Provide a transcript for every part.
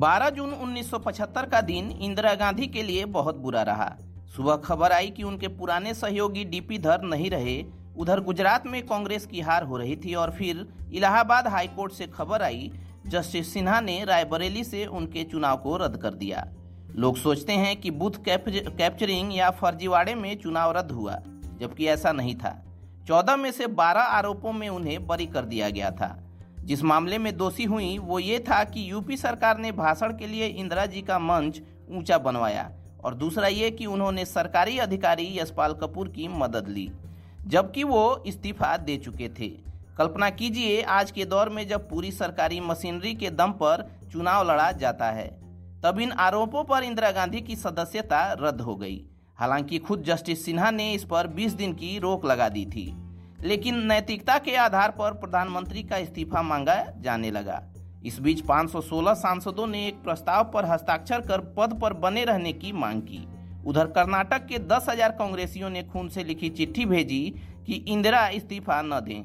12 जून 1975 का दिन इंदिरा गांधी के लिए बहुत बुरा रहा। सुबह खबर आई कि उनके पुराने सहयोगी डीपी धर नहीं रहे। उधर गुजरात में कांग्रेस की हार हो रही थी और फिर इलाहाबाद हाईकोर्ट से खबर आई, जस्टिस सिन्हा ने रायबरेली से उनके चुनाव को रद्द कर दिया। लोग सोचते हैं कि बूथ कैप्चरिंग या फर्जीवाड़े में चुनाव रद्द हुआ, जबकि ऐसा नहीं था। चौदह में से बारह आरोपों में उन्हें बरी कर दिया गया था। जिस मामले में दोषी हुई, वो ये था कि यूपी सरकार ने भाषण के लिए इंदिरा जी का मंच ऊँचा बनवाया और दूसरा ये कि उन्होंने सरकारी अधिकारी यशपाल कपूर की मदद ली, जबकि वो इस्तीफा दे चुके थे। कल्पना कीजिए, आज के दौर में जब पूरी सरकारी मशीनरी के दम पर चुनाव लड़ा जाता है, तब इन आरोपों पर इंदिरा गांधी की सदस्यता रद्द हो गई। हालाँकि खुद जस्टिस सिन्हा ने इस पर 20 दिन की रोक लगा दी थी। लेकिन नैतिकता के आधार पर प्रधानमंत्री का इस्तीफा मांगा जाने लगा। इस बीच 516 सांसदों ने एक प्रस्ताव पर हस्ताक्षर कर पद पर बने रहने की मांग की। उधर कर्नाटक के दस हज़ार कांग्रेसियों ने खून से लिखी चिट्ठी भेजी कि इंदिरा इस्तीफा न दें।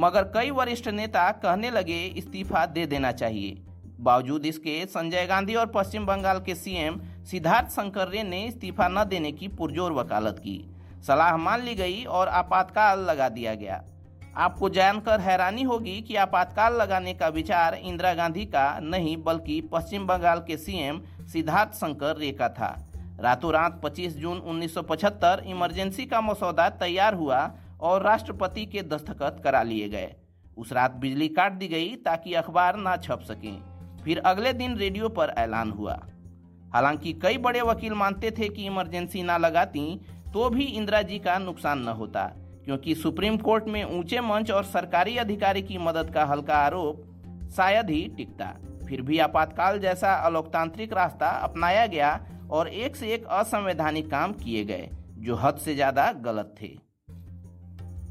मगर कई वरिष्ठ नेता कहने लगे, इस्तीफा दे देना चाहिए। बावजूद इसके, संजय गांधी और पश्चिम बंगाल के सीएम सिद्धार्थ शंकर रे ने इस्तीफा न देने की पुरजोर वकालत की। सलाह मान ली गई और आपातकाल लगा दिया गया। आपको जानकर हैरानी होगी कि आपातकाल लगाने का विचार इंदिरा गांधी का नहीं, बल्कि पश्चिम बंगाल के सीएम सिद्धार्थ शंकर रे का था। रातों रात 25 जून 1975 इमरजेंसी का मसौदा तैयार हुआ और राष्ट्रपति के दस्तखत करा लिए गए। उस रात बिजली काट दी गई ताकि अखबार ना छप सकें। फिर अगले दिन रेडियो पर ऐलान हुआ। हालाँकि कई बड़े वकील मानते थे कि इमरजेंसी ना लगाती तो भी इंदिरा जी का नुकसान न होता, क्योंकि सुप्रीम कोर्ट में ऊँचे मंच और सरकारी अधिकारी की मदद का हल्का आरोप शायद ही टिकता। फिर भी आपातकाल जैसा अलोकतांत्रिक रास्ता अपनाया गया और एक से एक असंवैधानिक काम किए गए, जो हद से ज़्यादा गलत थे।